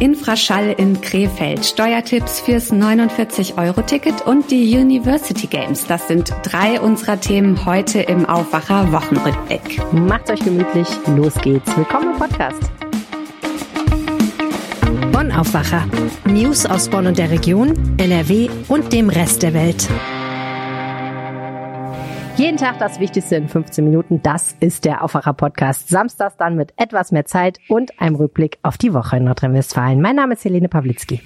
Infraschall in Krefeld, Steuertipps fürs 49-Euro-Ticket und die University Games. Das sind drei unserer Themen heute im Aufwacher Wochenrückblick. Macht euch gemütlich, los geht's. Willkommen im Podcast. Bonn Aufwacher. News aus Bonn und der Region, NRW und dem Rest der Welt. Jeden Tag das Wichtigste in 15 Minuten. Das ist der Aufwacher-Podcast. Samstags dann mit etwas mehr Zeit und einem Rückblick auf die Woche in Nordrhein-Westfalen. Mein Name ist Helene Pawlitzki.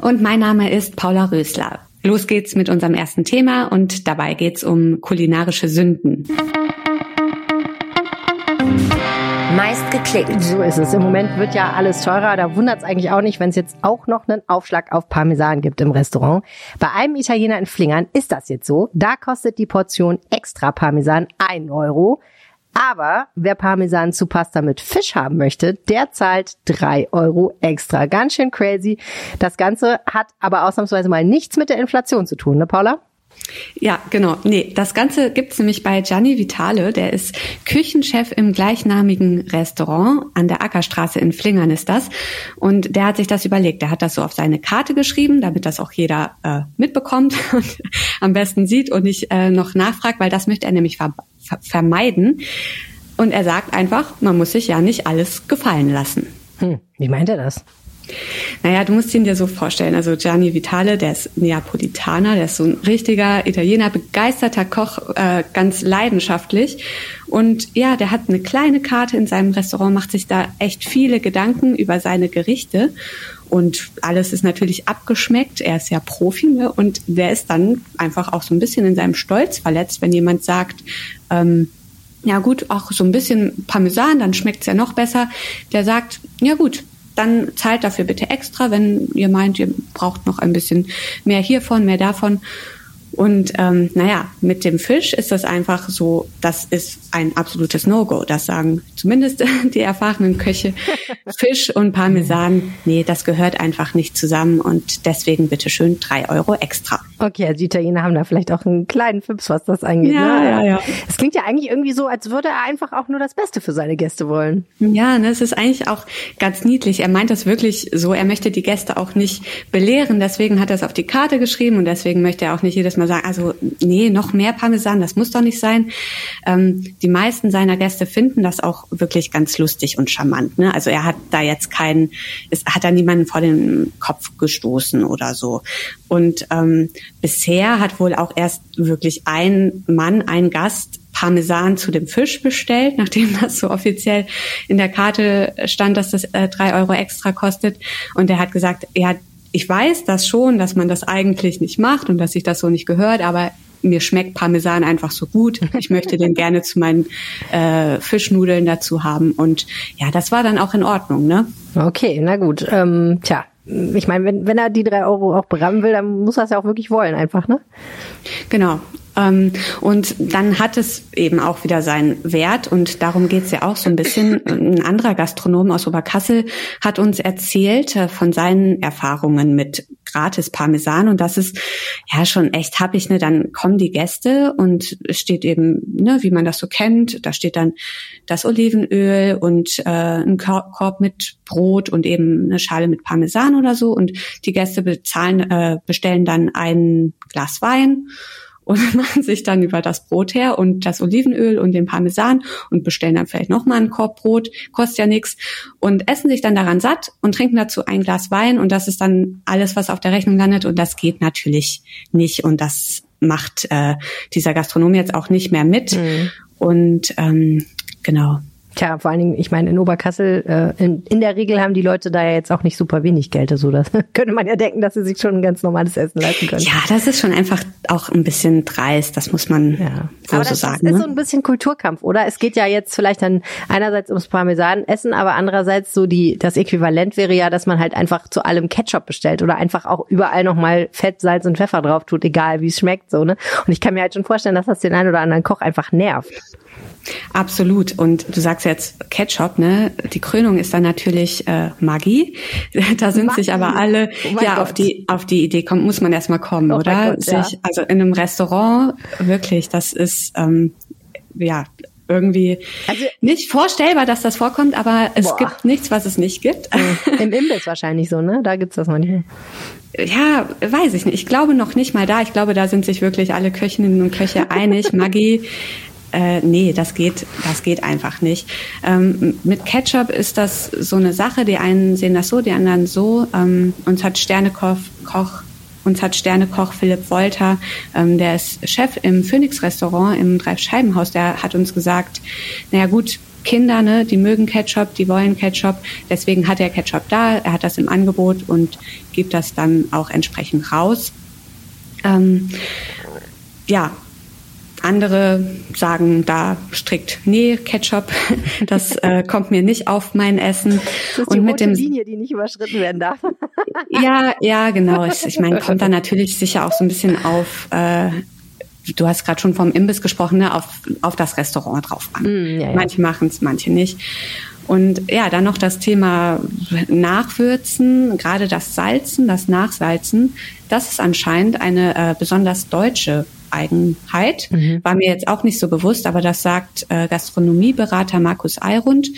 Und mein Name ist Paula Rösler. Los geht's mit unserem ersten Thema und dabei geht's um kulinarische Sünden meist geklickt. So ist es. Im Moment wird ja alles teurer. Da wundert es eigentlich auch nicht, wenn es jetzt auch noch einen Aufschlag auf Parmesan gibt im Restaurant. Bei einem Italiener in Flingern ist das jetzt so. Da kostet die Portion extra Parmesan ein Euro. Aber wer Parmesan zu Pasta mit Fisch haben möchte, der zahlt drei Euro extra. Ganz schön crazy. Das Ganze hat aber ausnahmsweise mal nichts mit der Inflation zu tun, ne Paula? Ja, genau. Nee, das Ganze gibt's nämlich bei Gianni Vitale. Der ist Küchenchef im gleichnamigen Restaurant an der Ackerstraße in Flingern ist das. Und der hat sich das überlegt. Der hat das so auf seine Karte geschrieben, damit das auch jeder äh, mitbekommt und am besten sieht und nicht äh, noch nachfragt, weil das möchte er nämlich ver ver vermeiden. Und er sagt einfach, man muss sich ja nicht alles gefallen lassen. Hm, wie meint er das? Naja, du musst ihn dir so vorstellen. Also Gianni Vitale, der ist Neapolitaner, der ist so ein richtiger Italiener, begeisterter Koch, äh, ganz leidenschaftlich. Und ja, der hat eine kleine Karte in seinem Restaurant, macht sich da echt viele Gedanken über seine Gerichte. Und alles ist natürlich abgeschmeckt. Er ist ja Profi ne? und der ist dann einfach auch so ein bisschen in seinem Stolz verletzt, wenn jemand sagt, ähm, ja gut, auch so ein bisschen Parmesan, dann schmeckt's ja noch besser. Der sagt, ja gut, dann zahlt dafür bitte extra, wenn ihr meint, ihr braucht noch ein bisschen mehr hiervon, mehr davon. Und ähm, naja, mit dem Fisch ist das einfach so, das ist ein absolutes No-Go. Das sagen zumindest die erfahrenen Köche. Fisch und Parmesan, nee, das gehört einfach nicht zusammen und deswegen bitteschön drei Euro extra. Okay, also die Italiener haben da vielleicht auch einen kleinen Fips, was das angeht. Ja, ne? ja, ja. Es klingt ja eigentlich irgendwie so, als würde er einfach auch nur das Beste für seine Gäste wollen. Ja, ne, es ist eigentlich auch ganz niedlich. Er meint das wirklich so. Er möchte die Gäste auch nicht belehren. Deswegen hat er es auf die Karte geschrieben und deswegen möchte er auch nicht jedes Mal sagen, also nee, noch mehr Parmesan, das muss doch nicht sein. Ähm, die meisten seiner Gäste finden das auch wirklich ganz lustig und charmant. Ne? Also er hat da jetzt keinen, es hat da niemanden vor den Kopf gestoßen oder so. Und ähm, bisher hat wohl auch erst wirklich ein Mann, ein Gast Parmesan zu dem Fisch bestellt, nachdem das so offiziell in der Karte stand, dass das äh, drei Euro extra kostet. Und er hat gesagt, ja, ich weiß das schon, dass man das eigentlich nicht macht und dass sich das so nicht gehört, aber mir schmeckt Parmesan einfach so gut. Ich möchte den gerne zu meinen äh, Fischnudeln dazu haben. Und ja, das war dann auch in Ordnung, ne? Okay, na gut. Ähm, tja, ich meine, wenn, wenn er die drei Euro auch berammen will, dann muss er es ja auch wirklich wollen, einfach, ne? Genau. Ähm, und dann hat es eben auch wieder seinen Wert und darum geht's ja auch so ein bisschen. Ein anderer Gastronom aus Oberkassel hat uns erzählt äh, von seinen Erfahrungen mit gratis Parmesan und das ist ja schon echt happig, ne? Dann kommen die Gäste und es steht eben, ne, wie man das so kennt, da steht dann das Olivenöl und äh, ein Korb mit Brot und eben eine Schale mit Parmesan oder so und die Gäste bezahlen, äh, bestellen dann ein Glas Wein und machen sich dann über das Brot her und das Olivenöl und den Parmesan und bestellen dann vielleicht nochmal einen Korb Brot, kostet ja nichts und essen sich dann daran satt und trinken dazu ein Glas Wein. Und das ist dann alles, was auf der Rechnung landet. Und das geht natürlich nicht. Und das macht äh, dieser Gastronom jetzt auch nicht mehr mit. Mhm. und ähm, genau Tja, vor allen Dingen, ich meine, in Oberkassel, äh, in, in der Regel haben die Leute da ja jetzt auch nicht super wenig Geld. Also das könnte man ja denken, dass sie sich schon ein ganz normales Essen leisten können. Ja, das ist schon einfach auch ein bisschen dreist, das muss man ja. so, aber so das sagen. ist ne? so ein bisschen Kulturkampf, oder? Es geht ja jetzt vielleicht dann einerseits ums Parmesanessen, aber andererseits so die, das Äquivalent wäre ja, dass man halt einfach zu allem Ketchup bestellt oder einfach auch überall nochmal Fett, Salz und Pfeffer drauf tut, egal wie es schmeckt, so, ne? Und ich kann mir halt schon vorstellen, dass das den einen oder anderen Koch einfach nervt. Absolut. Und du sagst jetzt Ketchup, ne? Die Krönung ist dann natürlich äh, Magie. Da sind Magie. sich aber alle oh ja Gott. auf die auf die Idee kommt, muss man erstmal kommen, oh oder? Gott, sich, ja. Also in einem Restaurant wirklich, das ist ähm, ja irgendwie also, nicht vorstellbar, dass das vorkommt, aber es boah. gibt nichts, was es nicht gibt. Im Imbiss wahrscheinlich so, ne? Da gibt's das manchmal. Ja, weiß ich nicht. Ich glaube noch nicht mal da. Ich glaube, da sind sich wirklich alle Köchinnen und Köche einig. Maggi, äh, nee, das geht, das geht einfach nicht. Ähm, mit Ketchup ist das so eine Sache. Die einen sehen das so, die anderen so. Ähm, uns hat Sternekoch Koch uns hat Sternekoch Philipp Wolter, ähm, der ist Chef im Phoenix Restaurant im Dreifscheibenhaus, der hat uns gesagt, naja gut, Kinder, ne, die mögen Ketchup, die wollen Ketchup, deswegen hat er Ketchup da, er hat das im Angebot und gibt das dann auch entsprechend raus. Ähm, ja, andere sagen da strikt, nee, Ketchup, das äh, kommt mir nicht auf mein Essen. Das ist die und mit dem Linie, die nicht überschritten werden darf. ja, ja, genau. Ich, ich meine, kommt da natürlich sicher auch so ein bisschen auf. Äh, du hast gerade schon vom Imbiss gesprochen, ne, auf, auf das Restaurant drauf an. Mm, ja, ja. Manche machen es, manche nicht. Und ja, dann noch das Thema Nachwürzen, gerade das Salzen, das Nachsalzen, das ist anscheinend eine äh, besonders deutsche Eigenheit. Mhm. War mir jetzt auch nicht so bewusst, aber das sagt äh, Gastronomieberater Markus Eirund.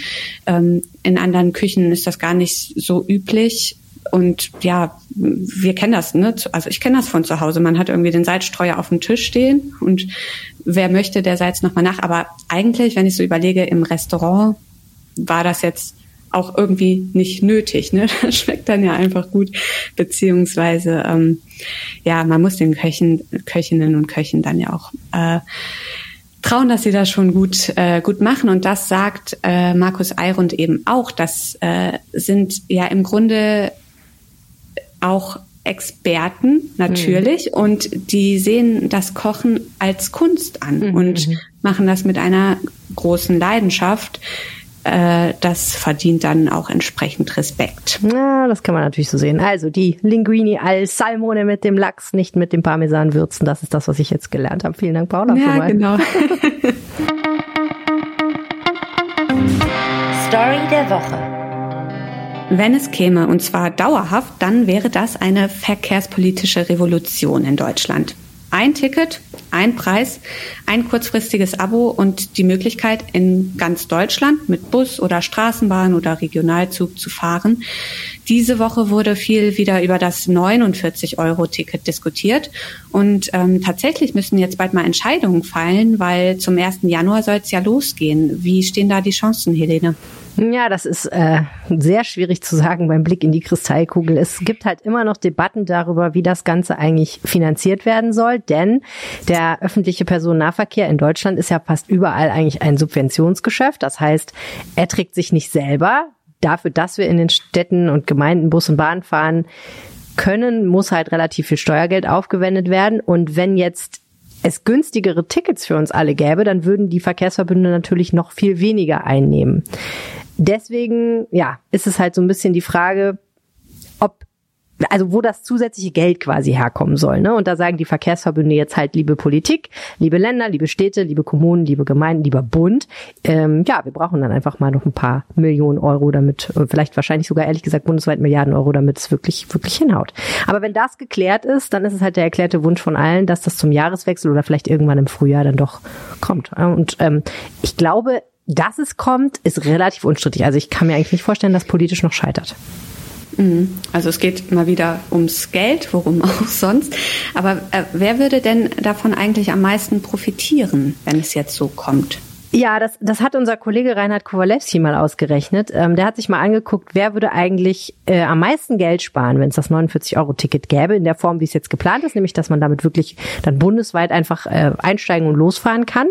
Ähm, in anderen Küchen ist das gar nicht so üblich. Und ja, wir kennen das, ne? Also ich kenne das von zu Hause. Man hat irgendwie den Salzstreuer auf dem Tisch stehen und wer möchte, der salzt nochmal nach. Aber eigentlich, wenn ich so überlege, im Restaurant war das jetzt auch irgendwie nicht nötig. Ne? Das schmeckt dann ja einfach gut, beziehungsweise ähm, ja, man muss den Köchen, Köchinnen und Köchen dann ja auch äh, trauen, dass sie das schon gut äh, gut machen. Und das sagt äh, Markus Eirund eben auch. Das äh, sind ja im Grunde auch Experten natürlich mhm. und die sehen das Kochen als Kunst an mhm. und machen das mit einer großen Leidenschaft äh, das verdient dann auch entsprechend Respekt. Ja, das kann man natürlich so sehen. Also die Linguini al Salmone mit dem Lachs, nicht mit dem Parmesan würzen. Das ist das, was ich jetzt gelernt habe. Vielen Dank, Paula. Ja, genau. Story der Woche. Wenn es käme, und zwar dauerhaft, dann wäre das eine verkehrspolitische Revolution in Deutschland. Ein Ticket, ein Preis, ein kurzfristiges Abo und die Möglichkeit, in ganz Deutschland mit Bus oder Straßenbahn oder Regionalzug zu fahren. Diese Woche wurde viel wieder über das 49-Euro-Ticket diskutiert. Und ähm, tatsächlich müssen jetzt bald mal Entscheidungen fallen, weil zum 1. Januar soll es ja losgehen. Wie stehen da die Chancen, Helene? Ja, das ist äh, sehr schwierig zu sagen beim Blick in die Kristallkugel. Es gibt halt immer noch Debatten darüber, wie das Ganze eigentlich finanziert werden soll, denn der öffentliche Personennahverkehr in Deutschland ist ja fast überall eigentlich ein Subventionsgeschäft. Das heißt, er trägt sich nicht selber. Dafür, dass wir in den Städten und Gemeinden Bus und Bahn fahren können, muss halt relativ viel Steuergeld aufgewendet werden. Und wenn jetzt es günstigere Tickets für uns alle gäbe, dann würden die Verkehrsverbünde natürlich noch viel weniger einnehmen. Deswegen, ja, ist es halt so ein bisschen die Frage, ob also wo das zusätzliche Geld quasi herkommen soll. Ne? Und da sagen die Verkehrsverbünde jetzt halt, liebe Politik, liebe Länder, liebe Städte, liebe Kommunen, liebe Gemeinden, lieber Bund, ähm, ja, wir brauchen dann einfach mal noch ein paar Millionen Euro damit, äh, vielleicht wahrscheinlich sogar ehrlich gesagt bundesweit Milliarden Euro, damit es wirklich, wirklich hinhaut. Aber wenn das geklärt ist, dann ist es halt der erklärte Wunsch von allen, dass das zum Jahreswechsel oder vielleicht irgendwann im Frühjahr dann doch kommt. Und ähm, ich glaube, dass es kommt, ist relativ unstrittig. Also ich kann mir eigentlich nicht vorstellen, dass politisch noch scheitert. Mhm. Also es geht mal wieder ums Geld, worum auch sonst. Aber äh, wer würde denn davon eigentlich am meisten profitieren, wenn es jetzt so kommt? Ja, das, das hat unser Kollege Reinhard Kowalewski mal ausgerechnet. Ähm, der hat sich mal angeguckt, wer würde eigentlich äh, am meisten Geld sparen, wenn es das 49-Euro-Ticket gäbe, in der Form, wie es jetzt geplant ist, nämlich dass man damit wirklich dann bundesweit einfach äh, einsteigen und losfahren kann.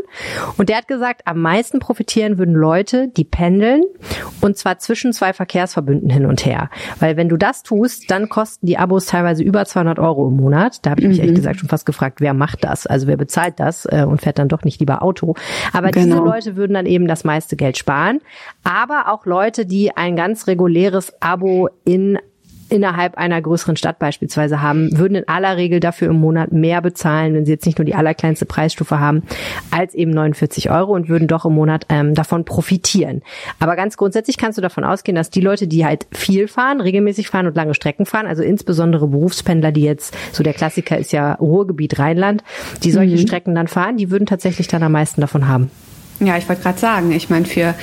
Und der hat gesagt, am meisten profitieren würden Leute, die pendeln und zwar zwischen zwei Verkehrsverbünden hin und her. Weil wenn du das tust, dann kosten die Abos teilweise über 200 Euro im Monat. Da habe ich mich mhm. ehrlich gesagt schon fast gefragt, wer macht das? Also wer bezahlt das äh, und fährt dann doch nicht lieber Auto? Aber genau. Diese Leute würden dann eben das meiste Geld sparen. Aber auch Leute, die ein ganz reguläres Abo in innerhalb einer größeren Stadt beispielsweise haben, würden in aller Regel dafür im Monat mehr bezahlen, wenn sie jetzt nicht nur die allerkleinste Preisstufe haben, als eben 49 Euro und würden doch im Monat ähm, davon profitieren. Aber ganz grundsätzlich kannst du davon ausgehen, dass die Leute, die halt viel fahren, regelmäßig fahren und lange Strecken fahren, also insbesondere Berufspendler, die jetzt, so der Klassiker ist ja Ruhrgebiet Rheinland, die solche mhm. Strecken dann fahren, die würden tatsächlich dann am meisten davon haben. Ja, ich wollte gerade sagen, ich meine, für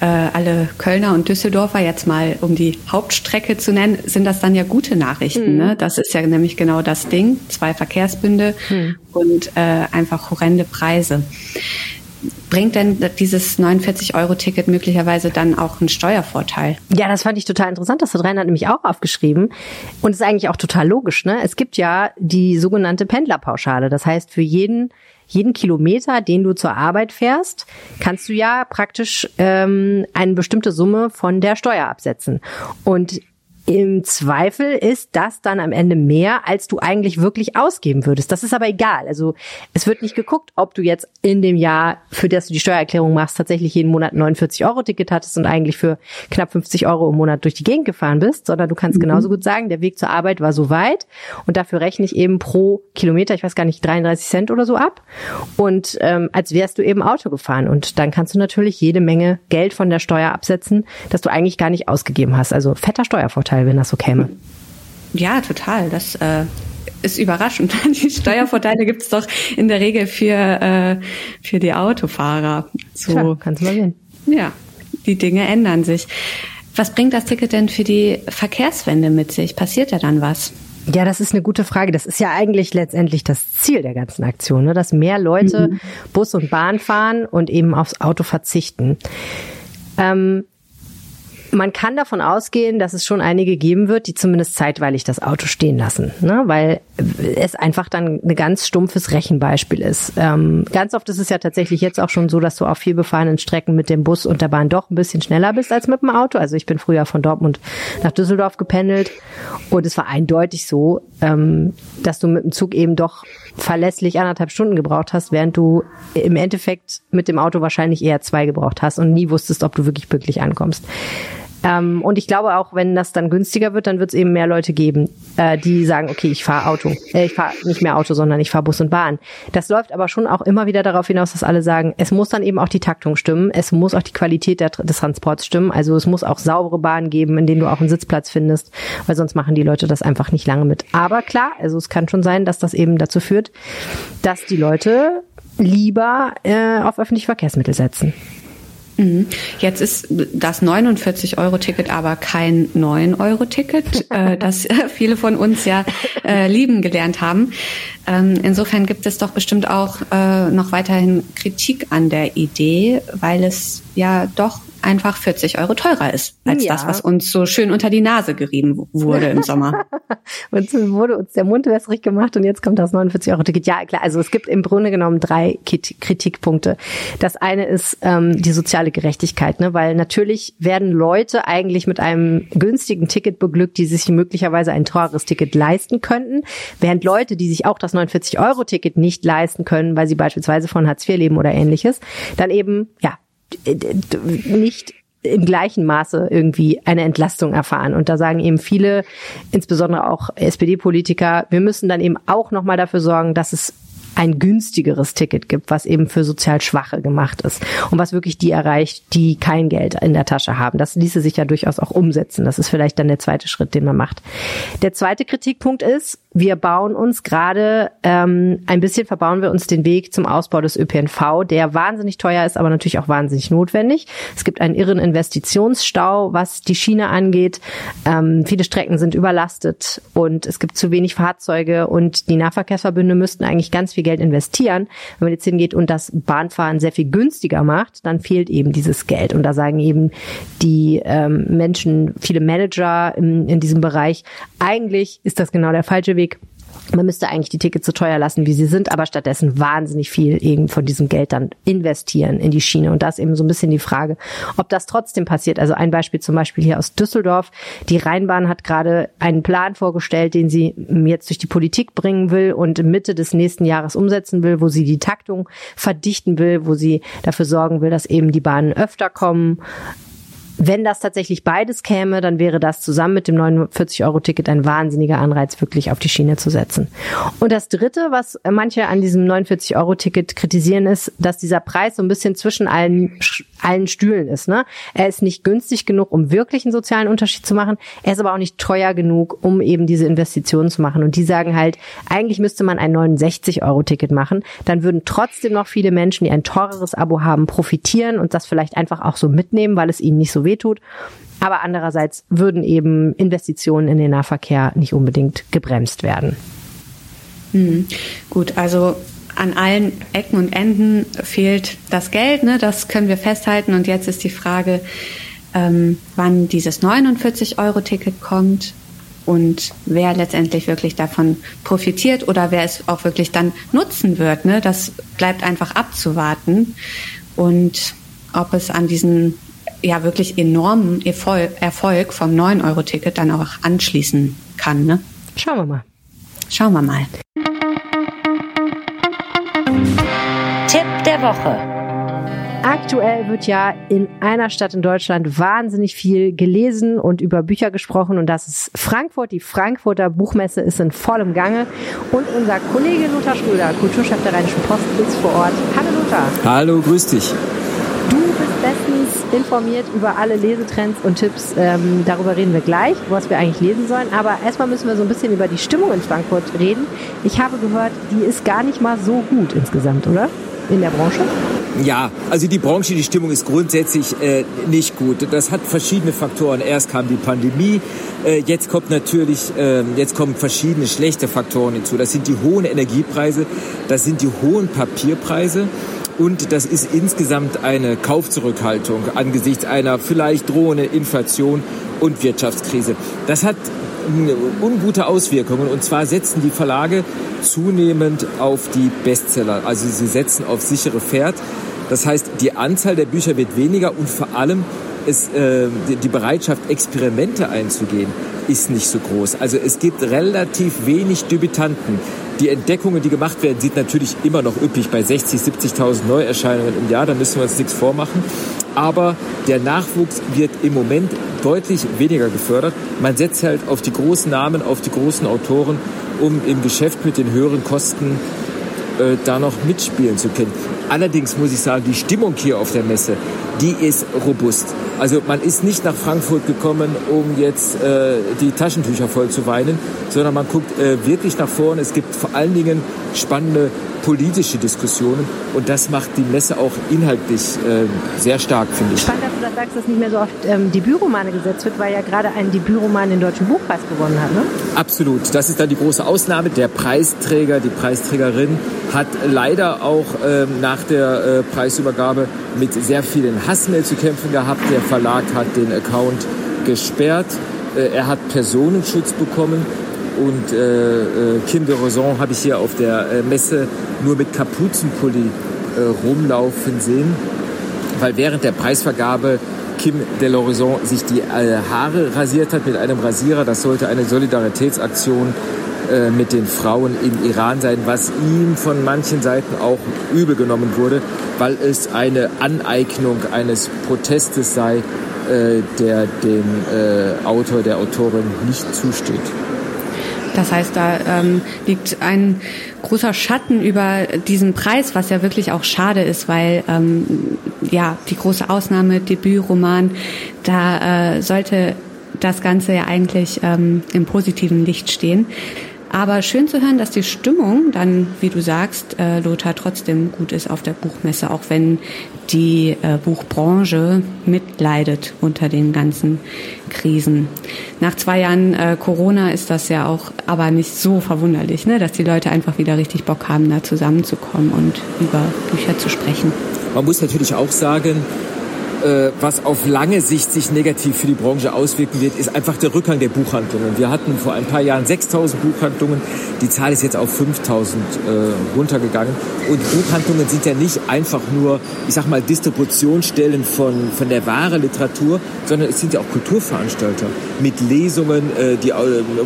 äh, alle Kölner und Düsseldorfer jetzt mal, um die Hauptstrecke zu nennen, sind das dann ja gute Nachrichten. Mhm. Ne? Das ist ja nämlich genau das Ding. Zwei Verkehrsbünde mhm. und äh, einfach horrende Preise. Bringt denn dieses 49-Euro-Ticket möglicherweise dann auch einen Steuervorteil? Ja, das fand ich total interessant. Das hat Reinhard nämlich auch aufgeschrieben. Und ist eigentlich auch total logisch. Ne? Es gibt ja die sogenannte Pendlerpauschale. Das heißt, für jeden jeden Kilometer, den du zur Arbeit fährst, kannst du ja praktisch ähm, eine bestimmte Summe von der Steuer absetzen. Und im Zweifel ist das dann am Ende mehr, als du eigentlich wirklich ausgeben würdest. Das ist aber egal. Also es wird nicht geguckt, ob du jetzt in dem Jahr, für das du die Steuererklärung machst, tatsächlich jeden Monat 49 Euro Ticket hattest und eigentlich für knapp 50 Euro im Monat durch die Gegend gefahren bist, sondern du kannst mhm. genauso gut sagen, der Weg zur Arbeit war so weit und dafür rechne ich eben pro Kilometer, ich weiß gar nicht, 33 Cent oder so ab und ähm, als wärst du eben Auto gefahren und dann kannst du natürlich jede Menge Geld von der Steuer absetzen, das du eigentlich gar nicht ausgegeben hast. Also fetter Steuervorteil. Vorteil, wenn das so käme. Ja, total. Das äh, ist überraschend. Die Steuervorteile gibt es doch in der Regel für, äh, für die Autofahrer. So Tja, kannst du mal sehen. Ja, die Dinge ändern sich. Was bringt das Ticket denn für die Verkehrswende mit sich? Passiert ja dann was? Ja, das ist eine gute Frage. Das ist ja eigentlich letztendlich das Ziel der ganzen Aktion, ne? dass mehr Leute mhm. Bus und Bahn fahren und eben aufs Auto verzichten. Ähm, man kann davon ausgehen, dass es schon einige geben wird, die zumindest zeitweilig das Auto stehen lassen, ne? weil es einfach dann ein ganz stumpfes Rechenbeispiel ist. Ähm, ganz oft ist es ja tatsächlich jetzt auch schon so, dass du auf viel befahrenen Strecken mit dem Bus und der Bahn doch ein bisschen schneller bist als mit dem Auto. Also ich bin früher von Dortmund nach Düsseldorf gependelt und es war eindeutig so, ähm, dass du mit dem Zug eben doch verlässlich anderthalb Stunden gebraucht hast, während du im Endeffekt mit dem Auto wahrscheinlich eher zwei gebraucht hast und nie wusstest, ob du wirklich pünktlich ankommst. Ähm, und ich glaube auch, wenn das dann günstiger wird, dann wird es eben mehr Leute geben, äh, die sagen, okay, ich fahre Auto. Äh, ich fahre nicht mehr Auto, sondern ich fahre Bus und Bahn. Das läuft aber schon auch immer wieder darauf hinaus, dass alle sagen, es muss dann eben auch die Taktung stimmen, es muss auch die Qualität der, des Transports stimmen. Also es muss auch saubere Bahnen geben, in denen du auch einen Sitzplatz findest, weil sonst machen die Leute das einfach nicht lange mit. Aber klar, also es kann schon sein, dass das eben dazu führt, dass die Leute lieber äh, auf öffentliche Verkehrsmittel setzen. Mhm. Jetzt ist das 49-Euro-Ticket aber kein 9-Euro-Ticket, äh, das viele von uns ja äh, lieben gelernt haben. Ähm, insofern gibt es doch bestimmt auch äh, noch weiterhin Kritik an der Idee, weil es ja doch einfach 40 Euro teurer ist als ja. das, was uns so schön unter die Nase gerieben wurde im Sommer. und wurde uns der Mund wässrig gemacht und jetzt kommt das 49 Euro Ticket. Ja, klar, also es gibt im Grunde genommen drei Kritikpunkte. Das eine ist ähm, die soziale Gerechtigkeit, ne? weil natürlich werden Leute eigentlich mit einem günstigen Ticket beglückt, die sich möglicherweise ein teures Ticket leisten könnten, während Leute, die sich auch das 49 Euro Ticket nicht leisten können, weil sie beispielsweise von Hartz IV leben oder ähnliches, dann eben ja nicht im gleichen Maße irgendwie eine Entlastung erfahren. Und da sagen eben viele, insbesondere auch SPD-Politiker, wir müssen dann eben auch nochmal dafür sorgen, dass es ein günstigeres Ticket gibt, was eben für sozial Schwache gemacht ist und was wirklich die erreicht, die kein Geld in der Tasche haben. Das ließe sich ja durchaus auch umsetzen. Das ist vielleicht dann der zweite Schritt, den man macht. Der zweite Kritikpunkt ist, wir bauen uns gerade ähm, ein bisschen verbauen wir uns den Weg zum Ausbau des ÖPNV, der wahnsinnig teuer ist, aber natürlich auch wahnsinnig notwendig. Es gibt einen irren Investitionsstau, was die Schiene angeht. Ähm, viele Strecken sind überlastet und es gibt zu wenig Fahrzeuge und die Nahverkehrsverbünde müssten eigentlich ganz viel Geld investieren. Wenn man jetzt hingeht und das Bahnfahren sehr viel günstiger macht, dann fehlt eben dieses Geld. Und da sagen eben die ähm, Menschen, viele Manager in, in diesem Bereich, eigentlich ist das genau der falsche Weg Weg. Man müsste eigentlich die Tickets so teuer lassen, wie sie sind, aber stattdessen wahnsinnig viel eben von diesem Geld dann investieren in die Schiene. Und da ist eben so ein bisschen die Frage, ob das trotzdem passiert. Also ein Beispiel zum Beispiel hier aus Düsseldorf. Die Rheinbahn hat gerade einen Plan vorgestellt, den sie jetzt durch die Politik bringen will und Mitte des nächsten Jahres umsetzen will, wo sie die Taktung verdichten will, wo sie dafür sorgen will, dass eben die Bahnen öfter kommen wenn das tatsächlich beides käme, dann wäre das zusammen mit dem 49-Euro-Ticket ein wahnsinniger Anreiz, wirklich auf die Schiene zu setzen. Und das Dritte, was manche an diesem 49-Euro-Ticket kritisieren, ist, dass dieser Preis so ein bisschen zwischen allen, allen Stühlen ist. Ne? Er ist nicht günstig genug, um wirklich einen sozialen Unterschied zu machen. Er ist aber auch nicht teuer genug, um eben diese Investitionen zu machen. Und die sagen halt, eigentlich müsste man ein 69-Euro-Ticket machen. Dann würden trotzdem noch viele Menschen, die ein teureres Abo haben, profitieren und das vielleicht einfach auch so mitnehmen, weil es ihnen nicht so wehtut. Aber andererseits würden eben Investitionen in den Nahverkehr nicht unbedingt gebremst werden. Hm. Gut, also an allen Ecken und Enden fehlt das Geld, ne? das können wir festhalten. Und jetzt ist die Frage, ähm, wann dieses 49-Euro-Ticket kommt und wer letztendlich wirklich davon profitiert oder wer es auch wirklich dann nutzen wird. Ne? Das bleibt einfach abzuwarten. Und ob es an diesen ja wirklich enormen Erfolg, vom 9-Euro-Ticket dann auch anschließen kann. Ne? Schauen wir mal. Schauen wir mal. Tipp der Woche. Aktuell wird ja in einer Stadt in Deutschland wahnsinnig viel gelesen und über Bücher gesprochen und das ist Frankfurt. Die Frankfurter Buchmesse ist in vollem Gange und unser Kollege Lothar Schröder, Kulturchef der Rheinischen Post, ist vor Ort. Hallo Lothar. Hallo, grüß dich. Informiert über alle Lesetrends und Tipps. Ähm, darüber reden wir gleich, was wir eigentlich lesen sollen. Aber erstmal müssen wir so ein bisschen über die Stimmung in Frankfurt reden. Ich habe gehört, die ist gar nicht mal so gut insgesamt, oder? In der Branche? Ja, also die Branche, die Stimmung ist grundsätzlich äh, nicht gut. Das hat verschiedene Faktoren. Erst kam die Pandemie, äh, jetzt kommt natürlich, äh, jetzt kommen verschiedene schlechte Faktoren hinzu. Das sind die hohen Energiepreise, das sind die hohen Papierpreise. Und das ist insgesamt eine Kaufzurückhaltung angesichts einer vielleicht drohenden Inflation und Wirtschaftskrise. Das hat ungute Auswirkungen. Und zwar setzen die Verlage zunehmend auf die Bestseller. Also sie setzen auf sichere Pferd. Das heißt, die Anzahl der Bücher wird weniger und vor allem ist, äh, die Bereitschaft, Experimente einzugehen, ist nicht so groß. Also es gibt relativ wenig Debütanten. Die Entdeckungen, die gemacht werden, sind natürlich immer noch üppig bei 60, 70.000 Neuerscheinungen im Jahr. Da müssen wir uns nichts vormachen. Aber der Nachwuchs wird im Moment deutlich weniger gefördert. Man setzt halt auf die großen Namen, auf die großen Autoren, um im Geschäft mit den höheren Kosten äh, da noch mitspielen zu können. Allerdings muss ich sagen, die Stimmung hier auf der Messe, die ist robust. Also man ist nicht nach Frankfurt gekommen, um jetzt äh, die Taschentücher voll zu weinen, sondern man guckt äh, wirklich nach vorne. Es gibt vor allen Dingen spannende politische Diskussionen und das macht die Messe auch inhaltlich äh, sehr stark, finde ich. Spannend, dass du das sagst, dass nicht mehr so oft ähm, Debütromane gesetzt wird, weil ja gerade ein Debütroman den Deutschen Buchpreis gewonnen hat, ne? Absolut. Das ist dann die große Ausnahme. Der Preisträger, die Preisträgerin hat leider auch ähm, nach der äh, Preisübergabe mit sehr vielen Hassmail zu kämpfen gehabt. Der Verlag hat den Account gesperrt. Äh, er hat Personenschutz bekommen und äh, äh, Kim de Rosan habe ich hier auf der äh, Messe nur mit Kapuzenpulli äh, rumlaufen sehen, weil während der Preisvergabe Kim de l'Horizon sich die Haare rasiert hat mit einem Rasierer. Das sollte eine Solidaritätsaktion mit den Frauen im Iran sein, was ihm von manchen Seiten auch übel genommen wurde, weil es eine Aneignung eines Protestes sei, der dem Autor, der Autorin nicht zusteht. Das heißt, da ähm, liegt ein großer Schatten über diesen Preis, was ja wirklich auch schade ist, weil ähm, ja die große Ausnahme Debütroman, da äh, sollte das Ganze ja eigentlich ähm, im positiven Licht stehen. Aber schön zu hören, dass die Stimmung dann, wie du sagst, äh, Lothar, trotzdem gut ist auf der Buchmesse, auch wenn die äh, Buchbranche mitleidet unter den ganzen Krisen. Nach zwei Jahren äh, Corona ist das ja auch aber nicht so verwunderlich, ne, dass die Leute einfach wieder richtig Bock haben, da zusammenzukommen und über Bücher zu sprechen. Man muss natürlich auch sagen, äh, was auf lange Sicht sich negativ für die Branche auswirken wird, ist einfach der Rückgang der Buchhandlungen. Wir hatten vor ein paar Jahren 6000 Buchhandlungen, die Zahl ist jetzt auf 5000 äh, runtergegangen. Und Buchhandlungen sind ja nicht einfach nur, ich sag mal, Distributionsstellen von, von der wahren Literatur, sondern es sind ja auch Kulturveranstalter mit Lesungen, äh, die,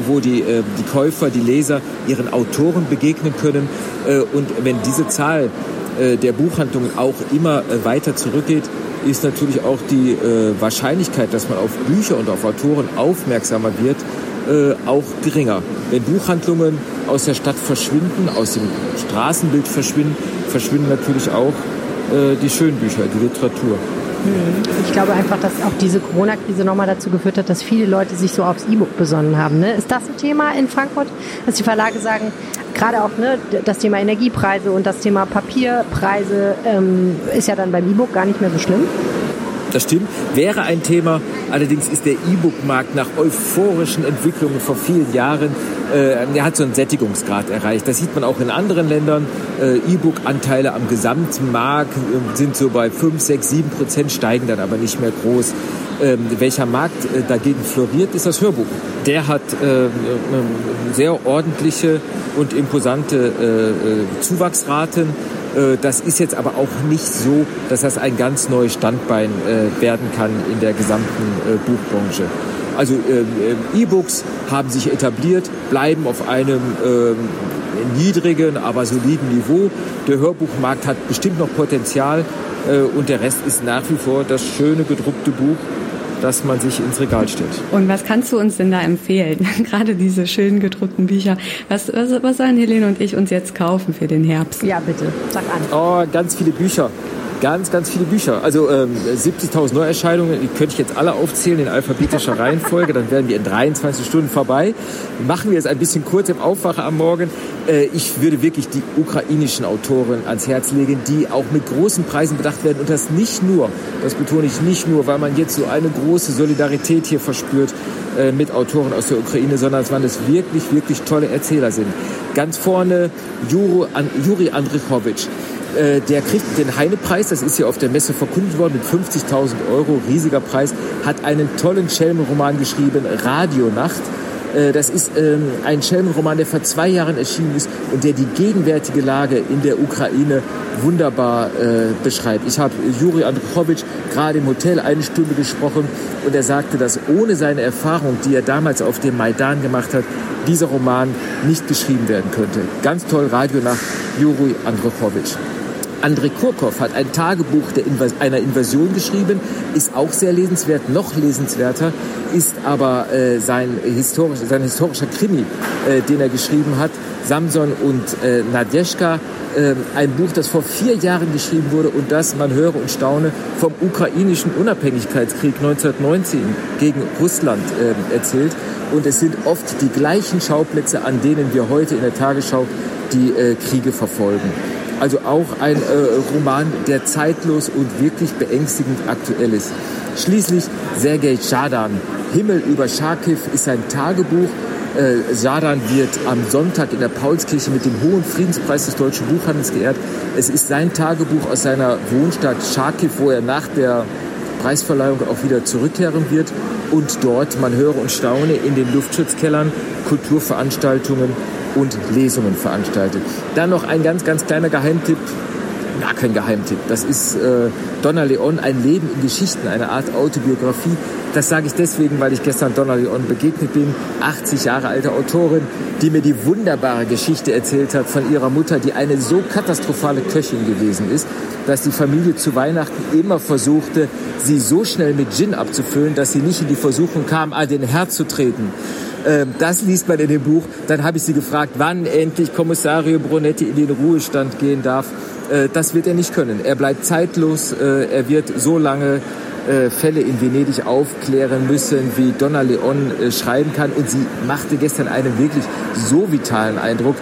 wo die, äh, die Käufer, die Leser ihren Autoren begegnen können. Äh, und wenn diese Zahl der Buchhandlungen auch immer äh, weiter zurückgeht, ist natürlich auch die äh, Wahrscheinlichkeit, dass man auf Bücher und auf Autoren aufmerksamer wird, äh, auch geringer. Wenn Buchhandlungen aus der Stadt verschwinden, aus dem Straßenbild verschwinden, verschwinden natürlich auch äh, die schönen Bücher, die Literatur. Ich glaube einfach, dass auch diese Corona-Krise nochmal dazu geführt hat, dass viele Leute sich so aufs E-Book besonnen haben. Ne? Ist das ein Thema in Frankfurt, dass die Verlage sagen, gerade auch ne, das Thema Energiepreise und das Thema Papierpreise ähm, ist ja dann beim E-Book gar nicht mehr so schlimm? Das stimmt, wäre ein Thema. Allerdings ist der E-Book-Markt nach euphorischen Entwicklungen vor vielen Jahren, äh, er hat so einen Sättigungsgrad erreicht. Das sieht man auch in anderen Ländern. Äh, E-Book-Anteile am gesamten Markt äh, sind so bei 5, 6, 7 Prozent, steigen dann aber nicht mehr groß. Ähm, welcher Markt äh, dagegen floriert, ist das Hörbuch. Der hat äh, sehr ordentliche und imposante äh, Zuwachsraten. Äh, das ist jetzt aber auch nicht so, dass das ein ganz neues Standbein äh, werden kann in der gesamten äh, Buchbranche. Also E-Books haben sich etabliert, bleiben auf einem niedrigen, aber soliden Niveau. Der Hörbuchmarkt hat bestimmt noch Potenzial und der Rest ist nach wie vor das schöne gedruckte Buch, dass man sich ins Regal stellt. Und was kannst du uns denn da empfehlen? Gerade diese schön gedruckten Bücher. Was, was, was sollen Helene und ich uns jetzt kaufen für den Herbst? Ja, bitte, sag an. Oh, ganz viele Bücher ganz, ganz viele Bücher. Also ähm, 70.000 Neuerscheinungen, die könnte ich jetzt alle aufzählen in alphabetischer Reihenfolge, dann wären wir in 23 Stunden vorbei. Machen wir es ein bisschen kurz im Aufwache am Morgen. Äh, ich würde wirklich die ukrainischen Autoren ans Herz legen, die auch mit großen Preisen bedacht werden und das nicht nur, das betone ich nicht nur, weil man jetzt so eine große Solidarität hier verspürt äh, mit Autoren aus der Ukraine, sondern weil es wirklich, wirklich tolle Erzähler sind. Ganz vorne Juri Andrichowitsch äh, der kriegt den Heine-Preis, das ist hier auf der Messe verkündet worden, mit 50.000 Euro, riesiger Preis, hat einen tollen Schelmenroman geschrieben, Radionacht. Äh, das ist ähm, ein Schelmenroman, der vor zwei Jahren erschienen ist und der die gegenwärtige Lage in der Ukraine wunderbar äh, beschreibt. Ich habe Juri Andruchowitsch gerade im Hotel eine Stunde gesprochen und er sagte, dass ohne seine Erfahrung, die er damals auf dem Maidan gemacht hat, dieser Roman nicht geschrieben werden könnte. Ganz toll, Radio nach Juri Andruchowitsch. Andrei Kurkov hat ein Tagebuch Invas einer Invasion geschrieben, ist auch sehr lesenswert, noch lesenswerter ist aber äh, sein, historisch, sein historischer Krimi, äh, den er geschrieben hat, Samson und äh, Nadjeschka, äh, ein Buch, das vor vier Jahren geschrieben wurde und das, man höre und staune, vom ukrainischen Unabhängigkeitskrieg 1919 gegen Russland äh, erzählt. Und es sind oft die gleichen Schauplätze, an denen wir heute in der Tagesschau die äh, Kriege verfolgen. Also auch ein äh, Roman, der zeitlos und wirklich beängstigend aktuell ist. Schließlich Sergei Schadan. Himmel über Charkiw ist sein Tagebuch. Äh, wird am Sonntag in der Paulskirche mit dem Hohen Friedenspreis des deutschen Buchhandels geehrt. Es ist sein Tagebuch aus seiner Wohnstadt Charkiw, wo er nach der Preisverleihung auch wieder zurückkehren wird und dort, man höre und staune, in den Luftschutzkellern Kulturveranstaltungen und Lesungen veranstaltet. Dann noch ein ganz, ganz kleiner Geheimtipp. Gar kein Geheimtipp. Das ist äh, Donna Leon, ein Leben in Geschichten, eine Art Autobiografie. Das sage ich deswegen, weil ich gestern Donna Leon begegnet bin, 80 Jahre alte Autorin, die mir die wunderbare Geschichte erzählt hat von ihrer Mutter, die eine so katastrophale Köchin gewesen ist, dass die Familie zu Weihnachten immer versuchte, sie so schnell mit Gin abzufüllen, dass sie nicht in die Versuchung kam, an den Herd zu treten. Ähm, das liest man in dem Buch. Dann habe ich sie gefragt, wann endlich Kommissario Brunetti in den Ruhestand gehen darf. Äh, das wird er nicht können. Er bleibt zeitlos. Äh, er wird so lange äh, Fälle in Venedig aufklären müssen, wie Donna Leon schreiben kann. Und sie machte gestern einen wirklich so vitalen Eindruck,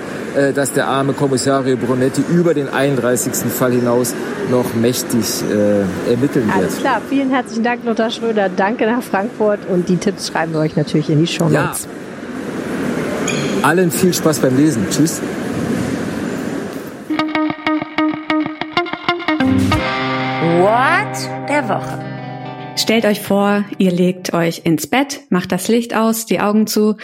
dass der arme Kommissario Brunetti über den 31. Fall hinaus noch mächtig ermitteln wird. Alles klar, vielen herzlichen Dank, Lothar Schröder. Danke nach Frankfurt und die Tipps schreiben wir euch natürlich in die Show Notes. Ja. Allen viel Spaß beim Lesen. Tschüss. Der Woche. Stellt euch vor, ihr legt euch ins Bett, macht das Licht aus, die Augen zu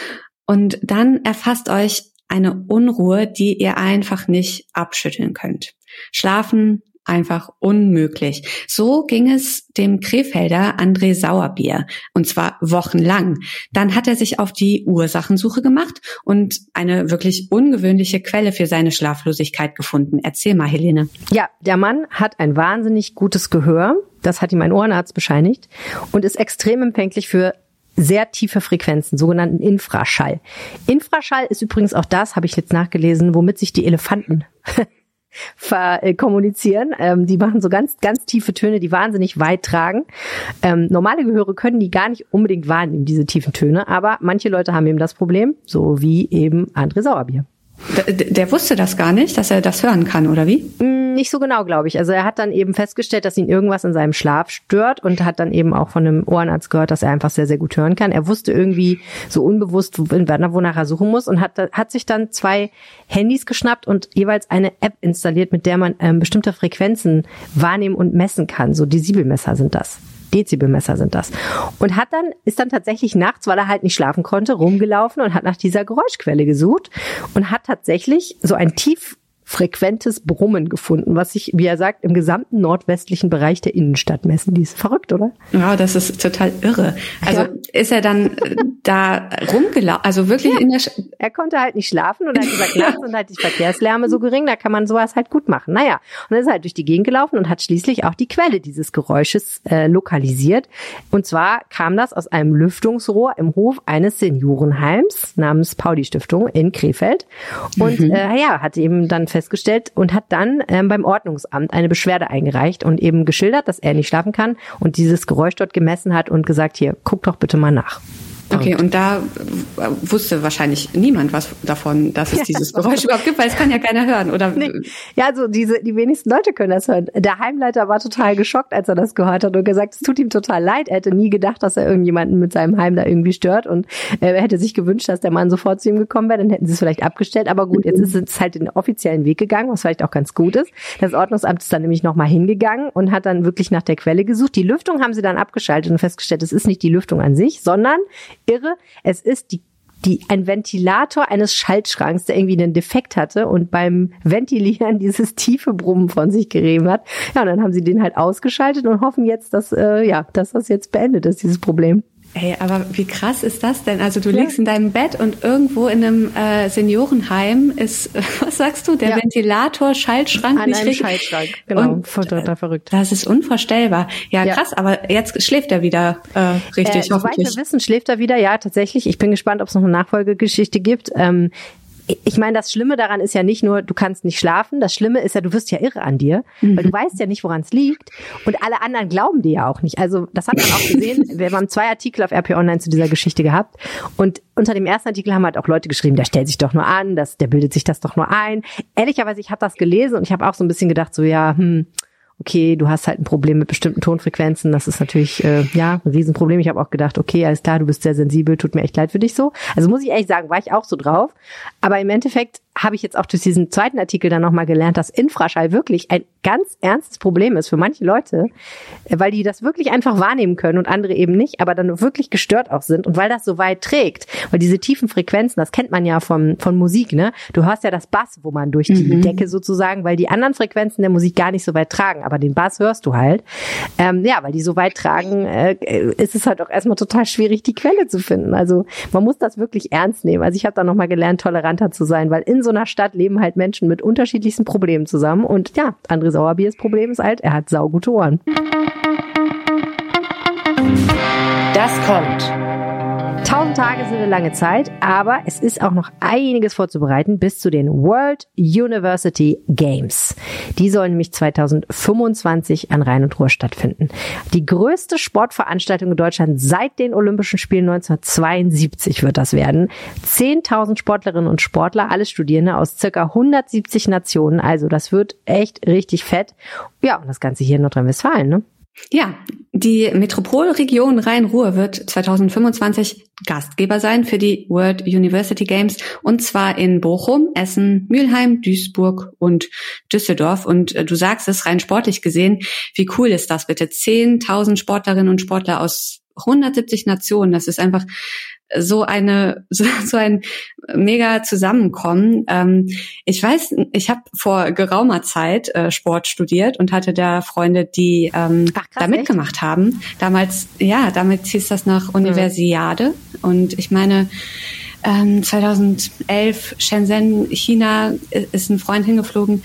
und dann erfasst euch eine Unruhe, die ihr einfach nicht abschütteln könnt. Schlafen einfach unmöglich. So ging es dem Krefelder André Sauerbier und zwar wochenlang. Dann hat er sich auf die Ursachensuche gemacht und eine wirklich ungewöhnliche Quelle für seine Schlaflosigkeit gefunden. Erzähl mal, Helene. Ja, der Mann hat ein wahnsinnig gutes Gehör. Das hat ihm ein Ohrenarzt bescheinigt und ist extrem empfänglich für sehr tiefe Frequenzen, sogenannten Infraschall. Infraschall ist übrigens auch das, habe ich jetzt nachgelesen, womit sich die Elefanten kommunizieren. Ähm, die machen so ganz, ganz tiefe Töne, die wahnsinnig weit tragen. Ähm, normale Gehöre können die gar nicht unbedingt wahrnehmen, diese tiefen Töne, aber manche Leute haben eben das Problem, so wie eben André Sauerbier. Der, wusste das gar nicht, dass er das hören kann, oder wie? Mm, nicht so genau, glaube ich. Also er hat dann eben festgestellt, dass ihn irgendwas in seinem Schlaf stört und hat dann eben auch von einem Ohrenarzt gehört, dass er einfach sehr, sehr gut hören kann. Er wusste irgendwie so unbewusst, wonach er suchen muss und hat, hat sich dann zwei Handys geschnappt und jeweils eine App installiert, mit der man ähm, bestimmte Frequenzen wahrnehmen und messen kann. So Dezibelmesser sind das. Dezibelmesser sind das. Und hat dann, ist dann tatsächlich nachts, weil er halt nicht schlafen konnte, rumgelaufen und hat nach dieser Geräuschquelle gesucht und hat tatsächlich so ein tief frequentes Brummen gefunden, was sich, wie er sagt, im gesamten nordwestlichen Bereich der Innenstadt messen ließ. Verrückt, oder? Ja, das ist total irre. Also ja. ist er dann da rumgelaufen, also wirklich ja. in der... Sch er konnte halt nicht schlafen und er hat gesagt, nachts sind halt die Verkehrslärme so gering, da kann man sowas halt gut machen. Naja, und er ist halt durch die Gegend gelaufen und hat schließlich auch die Quelle dieses Geräusches äh, lokalisiert. Und zwar kam das aus einem Lüftungsrohr im Hof eines Seniorenheims namens Pauli Stiftung in Krefeld. Und mhm. äh, ja, hat eben dann festgestellt und hat dann ähm, beim Ordnungsamt eine Beschwerde eingereicht und eben geschildert, dass er nicht schlafen kann und dieses Geräusch dort gemessen hat und gesagt, hier, guck doch bitte mal nach. Okay, und da wusste wahrscheinlich niemand was davon, dass es dieses Geräusch überhaupt gibt, weil es kann ja keiner hören, oder? Nee. Ja, also diese, die wenigsten Leute können das hören. Der Heimleiter war total geschockt, als er das gehört hat und gesagt, es tut ihm total leid. Er hätte nie gedacht, dass er irgendjemanden mit seinem Heim da irgendwie stört und äh, er hätte sich gewünscht, dass der Mann sofort zu ihm gekommen wäre, dann hätten sie es vielleicht abgestellt. Aber gut, jetzt ist es halt den offiziellen Weg gegangen, was vielleicht auch ganz gut ist. Das Ordnungsamt ist dann nämlich nochmal hingegangen und hat dann wirklich nach der Quelle gesucht. Die Lüftung haben sie dann abgeschaltet und festgestellt, es ist nicht die Lüftung an sich, sondern irre. Es ist die die, ein Ventilator eines Schaltschranks, der irgendwie einen Defekt hatte und beim Ventilieren dieses tiefe Brummen von sich gerieben hat. Ja, und dann haben sie den halt ausgeschaltet und hoffen jetzt, dass, äh, ja, dass das jetzt beendet ist, dieses Problem. Ey, aber wie krass ist das denn? Also du ja. liegst in deinem Bett und irgendwo in einem äh, Seniorenheim ist, was sagst du, der ja. Ventilator, Schaltschrank? An einem Schaltschrank, genau. Und, total verrückt. Das ist unvorstellbar. Ja, ja, krass, aber jetzt schläft er wieder äh, richtig, äh, hoffentlich. Soweit wir wissen, schläft er wieder, ja, tatsächlich. Ich bin gespannt, ob es noch eine Nachfolgegeschichte gibt. Ähm, ich meine, das Schlimme daran ist ja nicht nur, du kannst nicht schlafen. Das Schlimme ist ja, du wirst ja irre an dir, mhm. weil du weißt ja nicht, woran es liegt. Und alle anderen glauben dir ja auch nicht. Also, das hat man auch gesehen. Wir haben zwei Artikel auf RP Online zu dieser Geschichte gehabt. Und unter dem ersten Artikel haben halt auch Leute geschrieben, der stellt sich doch nur an, das, der bildet sich das doch nur ein. Ehrlicherweise, ich habe das gelesen und ich habe auch so ein bisschen gedacht, so ja, hm, okay, du hast halt ein Problem mit bestimmten Tonfrequenzen, das ist natürlich äh, ja ein Riesenproblem. Ich habe auch gedacht, okay, alles klar, du bist sehr sensibel, tut mir echt leid für dich so. Also muss ich ehrlich sagen, war ich auch so drauf. Aber im Endeffekt habe ich jetzt auch durch diesen zweiten Artikel dann nochmal gelernt, dass Infraschall wirklich ein ganz ernstes Problem ist für manche Leute, weil die das wirklich einfach wahrnehmen können und andere eben nicht, aber dann wirklich gestört auch sind und weil das so weit trägt, weil diese tiefen Frequenzen, das kennt man ja von, von Musik, ne? Du hörst ja das Bass, wo man durch die mhm. Decke sozusagen, weil die anderen Frequenzen der Musik gar nicht so weit tragen, aber den Bass hörst du halt. Ähm, ja, weil die so weit tragen, äh, ist es halt auch erstmal total schwierig, die Quelle zu finden. Also man muss das wirklich ernst nehmen. Also ich habe da nochmal gelernt, toleranter zu sein, weil in so einer Stadt leben halt Menschen mit unterschiedlichsten Problemen zusammen und ja, André Sauerbiers Problem ist halt, er hat saugute Ohren. Das kommt. Tausend Tage sind eine lange Zeit, aber es ist auch noch einiges vorzubereiten bis zu den World University Games. Die sollen nämlich 2025 an Rhein und Ruhr stattfinden. Die größte Sportveranstaltung in Deutschland seit den Olympischen Spielen 1972 wird das werden. 10.000 Sportlerinnen und Sportler, alle Studierende aus circa 170 Nationen. Also das wird echt richtig fett. Ja, und das Ganze hier in Nordrhein-Westfalen, ne? Ja, die Metropolregion Rhein-Ruhr wird 2025 Gastgeber sein für die World University Games und zwar in Bochum, Essen, Mülheim, Duisburg und Düsseldorf. Und äh, du sagst es rein sportlich gesehen, wie cool ist das bitte? 10.000 Sportlerinnen und Sportler aus 170 Nationen. Das ist einfach so eine so, so ein mega Zusammenkommen. Ähm, ich weiß, ich habe vor geraumer Zeit äh, Sport studiert und hatte da Freunde, die ähm, Ach, krass, da mitgemacht echt? haben. Damals, ja, damit hieß das nach Universiade. Mhm. Und ich meine, 2011 ähm, Shenzhen, China, ist ein Freund hingeflogen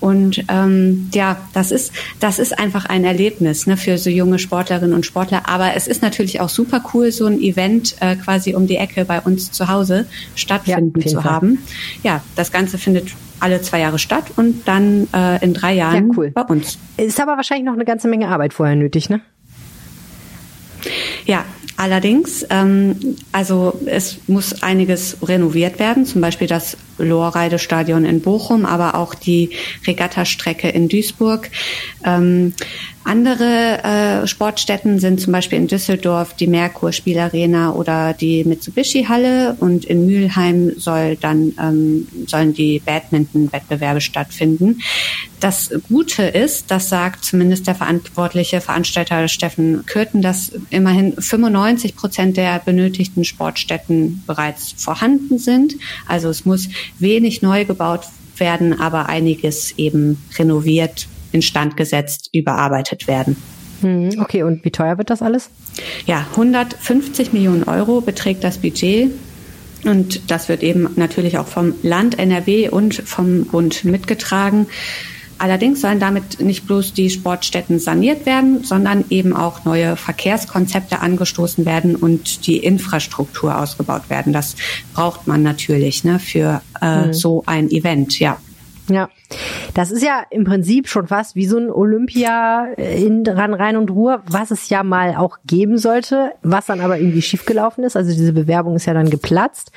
und ähm, ja, das ist das ist einfach ein Erlebnis ne, für so junge Sportlerinnen und Sportler. Aber es ist natürlich auch super cool, so ein Event äh, quasi um die Ecke bei uns zu Hause stattfinden ja, zu Fall. haben. Ja, das Ganze findet alle zwei Jahre statt und dann äh, in drei Jahren ja, cool. bei uns. Ist aber wahrscheinlich noch eine ganze Menge Arbeit vorher nötig, ne? Ja, allerdings, ähm, also es muss einiges renoviert werden, zum Beispiel das Lohrreidestadion in Bochum, aber auch die Regattastrecke in Duisburg. Ähm, andere äh, Sportstätten sind zum Beispiel in Düsseldorf die Merkur Spielarena oder die Mitsubishi Halle und in Mülheim soll dann ähm, sollen die Badminton-Wettbewerbe stattfinden. Das Gute ist, das sagt zumindest der verantwortliche Veranstalter Steffen Kürten, dass immerhin 95 Prozent der benötigten Sportstätten bereits vorhanden sind. Also es muss wenig neu gebaut werden, aber einiges eben renoviert instand gesetzt, überarbeitet werden. Hm, okay, und wie teuer wird das alles? Ja, 150 Millionen Euro beträgt das Budget. Und das wird eben natürlich auch vom Land NRW und vom Bund mitgetragen. Allerdings sollen damit nicht bloß die Sportstätten saniert werden, sondern eben auch neue Verkehrskonzepte angestoßen werden und die Infrastruktur ausgebaut werden. Das braucht man natürlich ne, für äh, mhm. so ein Event, ja. Ja, das ist ja im Prinzip schon fast wie so ein Olympia in Ran, Rhein und Ruhr, was es ja mal auch geben sollte, was dann aber irgendwie schiefgelaufen ist. Also diese Bewerbung ist ja dann geplatzt.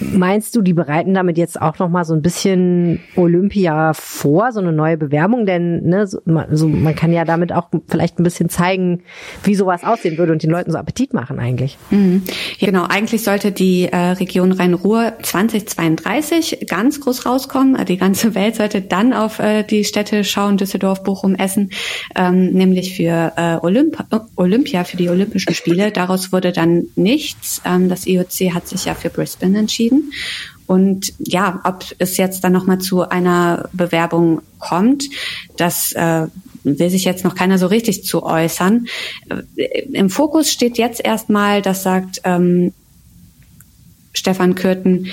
Meinst du, die bereiten damit jetzt auch noch mal so ein bisschen Olympia vor, so eine neue Bewerbung? Denn ne, so, so, man kann ja damit auch vielleicht ein bisschen zeigen, wie sowas aussehen würde und den Leuten so Appetit machen eigentlich. Mhm. Genau, eigentlich sollte die äh, Region Rhein-Ruhr 2032 ganz groß rauskommen. Die ganze Welt sollte dann auf äh, die Städte schauen, Düsseldorf, Bochum, Essen, ähm, nämlich für äh, Olymp Olympia, für die Olympischen Spiele. Daraus wurde dann nichts. Ähm, das IOC hat sich ja für Brisbane entschieden entschieden. Und ja, ob es jetzt dann nochmal zu einer Bewerbung kommt, das äh, will sich jetzt noch keiner so richtig zu äußern. Äh, Im Fokus steht jetzt erstmal, das sagt ähm, Stefan Kürten,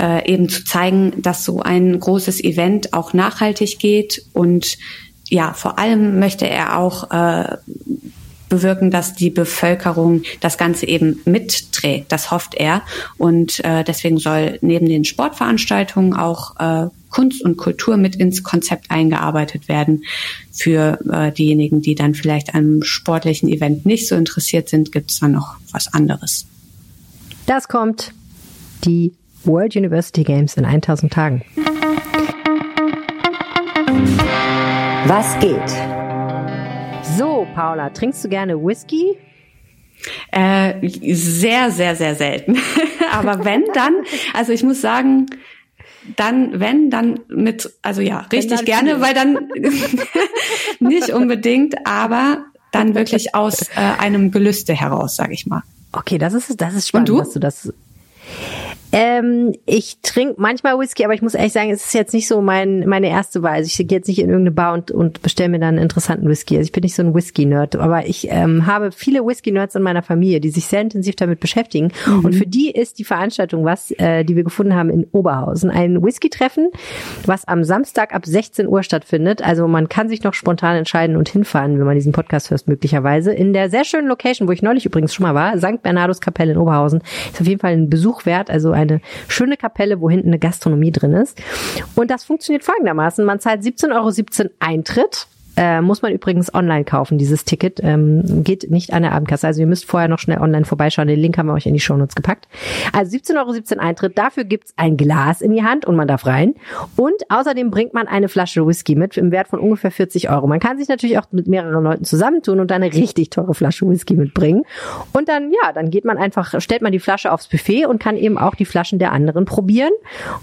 äh, eben zu zeigen, dass so ein großes Event auch nachhaltig geht und ja, vor allem möchte er auch äh, bewirken, dass die Bevölkerung das Ganze eben mitträgt. Das hofft er. Und äh, deswegen soll neben den Sportveranstaltungen auch äh, Kunst und Kultur mit ins Konzept eingearbeitet werden. Für äh, diejenigen, die dann vielleicht an einem sportlichen Event nicht so interessiert sind, gibt es dann noch was anderes. Das kommt die World University Games in 1000 Tagen. Was geht? Paula, trinkst du gerne Whisky? Äh, sehr, sehr, sehr selten. Aber wenn, dann, also ich muss sagen, dann, wenn, dann mit, also ja, richtig gerne, weil dann nicht unbedingt, aber dann wirklich aus äh, einem Gelüste heraus, sage ich mal. Okay, das ist das ist spannend, dass du das ähm, ich trinke manchmal Whisky, aber ich muss ehrlich sagen, es ist jetzt nicht so mein, meine erste Wahl. Also ich gehe jetzt nicht in irgendeine Bar und, und bestelle mir dann einen interessanten Whisky. Also ich bin nicht so ein Whisky-Nerd, aber ich ähm, habe viele Whisky-Nerds in meiner Familie, die sich sehr intensiv damit beschäftigen. Mhm. Und für die ist die Veranstaltung was, äh, die wir gefunden haben in Oberhausen. Ein Whisky-Treffen, was am Samstag ab 16 Uhr stattfindet. Also man kann sich noch spontan entscheiden und hinfahren, wenn man diesen Podcast hört, möglicherweise. In der sehr schönen Location, wo ich neulich übrigens schon mal war, St. Bernardus Kapelle in Oberhausen. Ist auf jeden Fall ein Besuch wert. Also eine schöne Kapelle, wo hinten eine Gastronomie drin ist. Und das funktioniert folgendermaßen. Man zahlt 17,17 Euro Eintritt äh, muss man übrigens online kaufen, dieses Ticket. Ähm, geht nicht an der Abendkasse. Also ihr müsst vorher noch schnell online vorbeischauen. Den Link haben wir euch in die Shownotes gepackt. Also 17,17 Euro ,17 Eintritt. Dafür gibt's ein Glas in die Hand und man darf rein. Und außerdem bringt man eine Flasche Whisky mit im Wert von ungefähr 40 Euro. Man kann sich natürlich auch mit mehreren Leuten zusammentun und dann eine richtig teure Flasche Whisky mitbringen. Und dann, ja, dann geht man einfach, stellt man die Flasche aufs Buffet und kann eben auch die Flaschen der anderen probieren.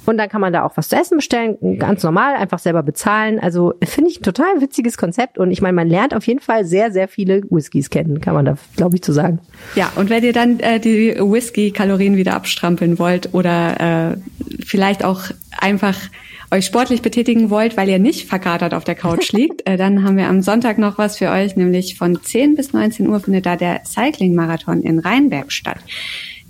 Und dann kann man da auch was zu essen bestellen. Ganz normal, einfach selber bezahlen. Also finde ich ein total witziges Konzept und ich meine, man lernt auf jeden Fall sehr, sehr viele Whiskys kennen, kann man da, glaube ich, zu sagen. Ja, und wenn ihr dann äh, die Whisky-Kalorien wieder abstrampeln wollt oder äh, vielleicht auch einfach euch sportlich betätigen wollt, weil ihr nicht verkatert auf der Couch liegt, äh, dann haben wir am Sonntag noch was für euch, nämlich von 10 bis 19 Uhr findet da der Cycling-Marathon in Rheinberg statt.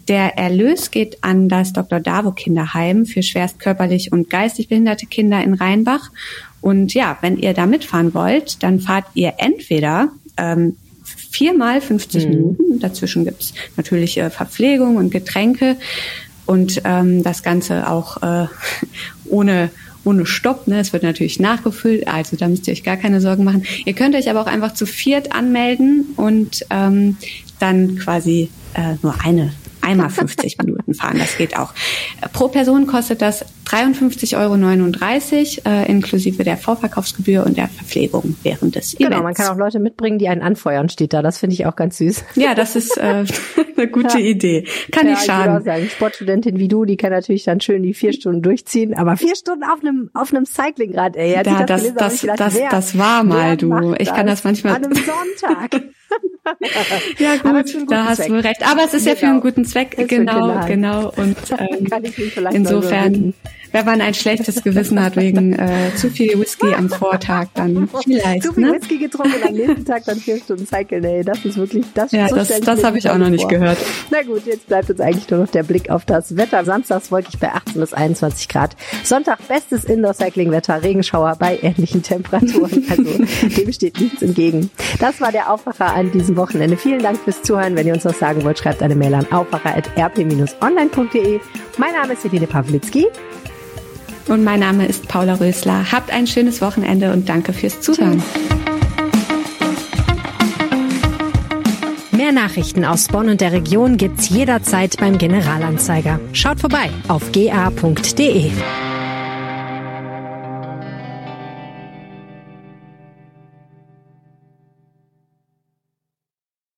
Der Erlös geht an das Dr. Davo Kinderheim für schwerst körperlich und geistig behinderte Kinder in Rheinbach. Und ja, wenn ihr da mitfahren wollt, dann fahrt ihr entweder ähm, viermal 50 mhm. Minuten. Dazwischen gibt's natürlich äh, Verpflegung und Getränke und ähm, das Ganze auch äh, ohne ohne Stopp. Ne? Es wird natürlich nachgefüllt, also da müsst ihr euch gar keine Sorgen machen. Ihr könnt euch aber auch einfach zu viert anmelden und ähm, dann quasi äh, nur eine einmal 50 Minuten fahren. Das geht auch. Pro Person kostet das 53,39 Euro, äh, inklusive der Vorverkaufsgebühr und der Verpflegung während des Events. Genau, man kann auch Leute mitbringen, die einen anfeuern, steht da. Das finde ich auch ganz süß. Ja, das ist äh, eine gute ja. Idee. Kann ja, nicht schaden. Ich sagen, Sportstudentin wie du, die kann natürlich dann schön die vier Stunden durchziehen, aber vier Stunden auf einem auf einem Cyclingrad, ey. Ja, das, das, das, gedacht, das, wer, das war mal, du. Ich kann das manchmal. An einem Sonntag. ja gut, da hast Zweck. du recht. Aber es ist genau. ja für einen guten Zweck, genau, genau. Und ähm, insofern wenn man ein schlechtes Gewissen hat wegen äh, zu viel Whisky am Vortag, dann vielleicht. Zu viel ne? Whisky getrunken und am nächsten Tag dann vier Stunden Cycle, ey, das ist wirklich, das Ja, so das, das habe ich auch noch nicht gehört. Na gut, jetzt bleibt uns eigentlich nur noch der Blick auf das Wetter. Samstags wolkig bei 18 bis 21 Grad. Sonntag bestes Indoor-Cycling-Wetter, Regenschauer bei ähnlichen Temperaturen. Also dem steht nichts entgegen. Das war der Aufwacher an diesem Wochenende. Vielen Dank fürs Zuhören. Wenn ihr uns was sagen wollt, schreibt eine Mail an aufwacher.rp-online.de. Mein Name ist Helene Pawlitzki. Und mein Name ist Paula Rösler. Habt ein schönes Wochenende und danke fürs Zuhören. Mehr Nachrichten aus Bonn und der Region gibt's jederzeit beim Generalanzeiger. Schaut vorbei auf ga.de.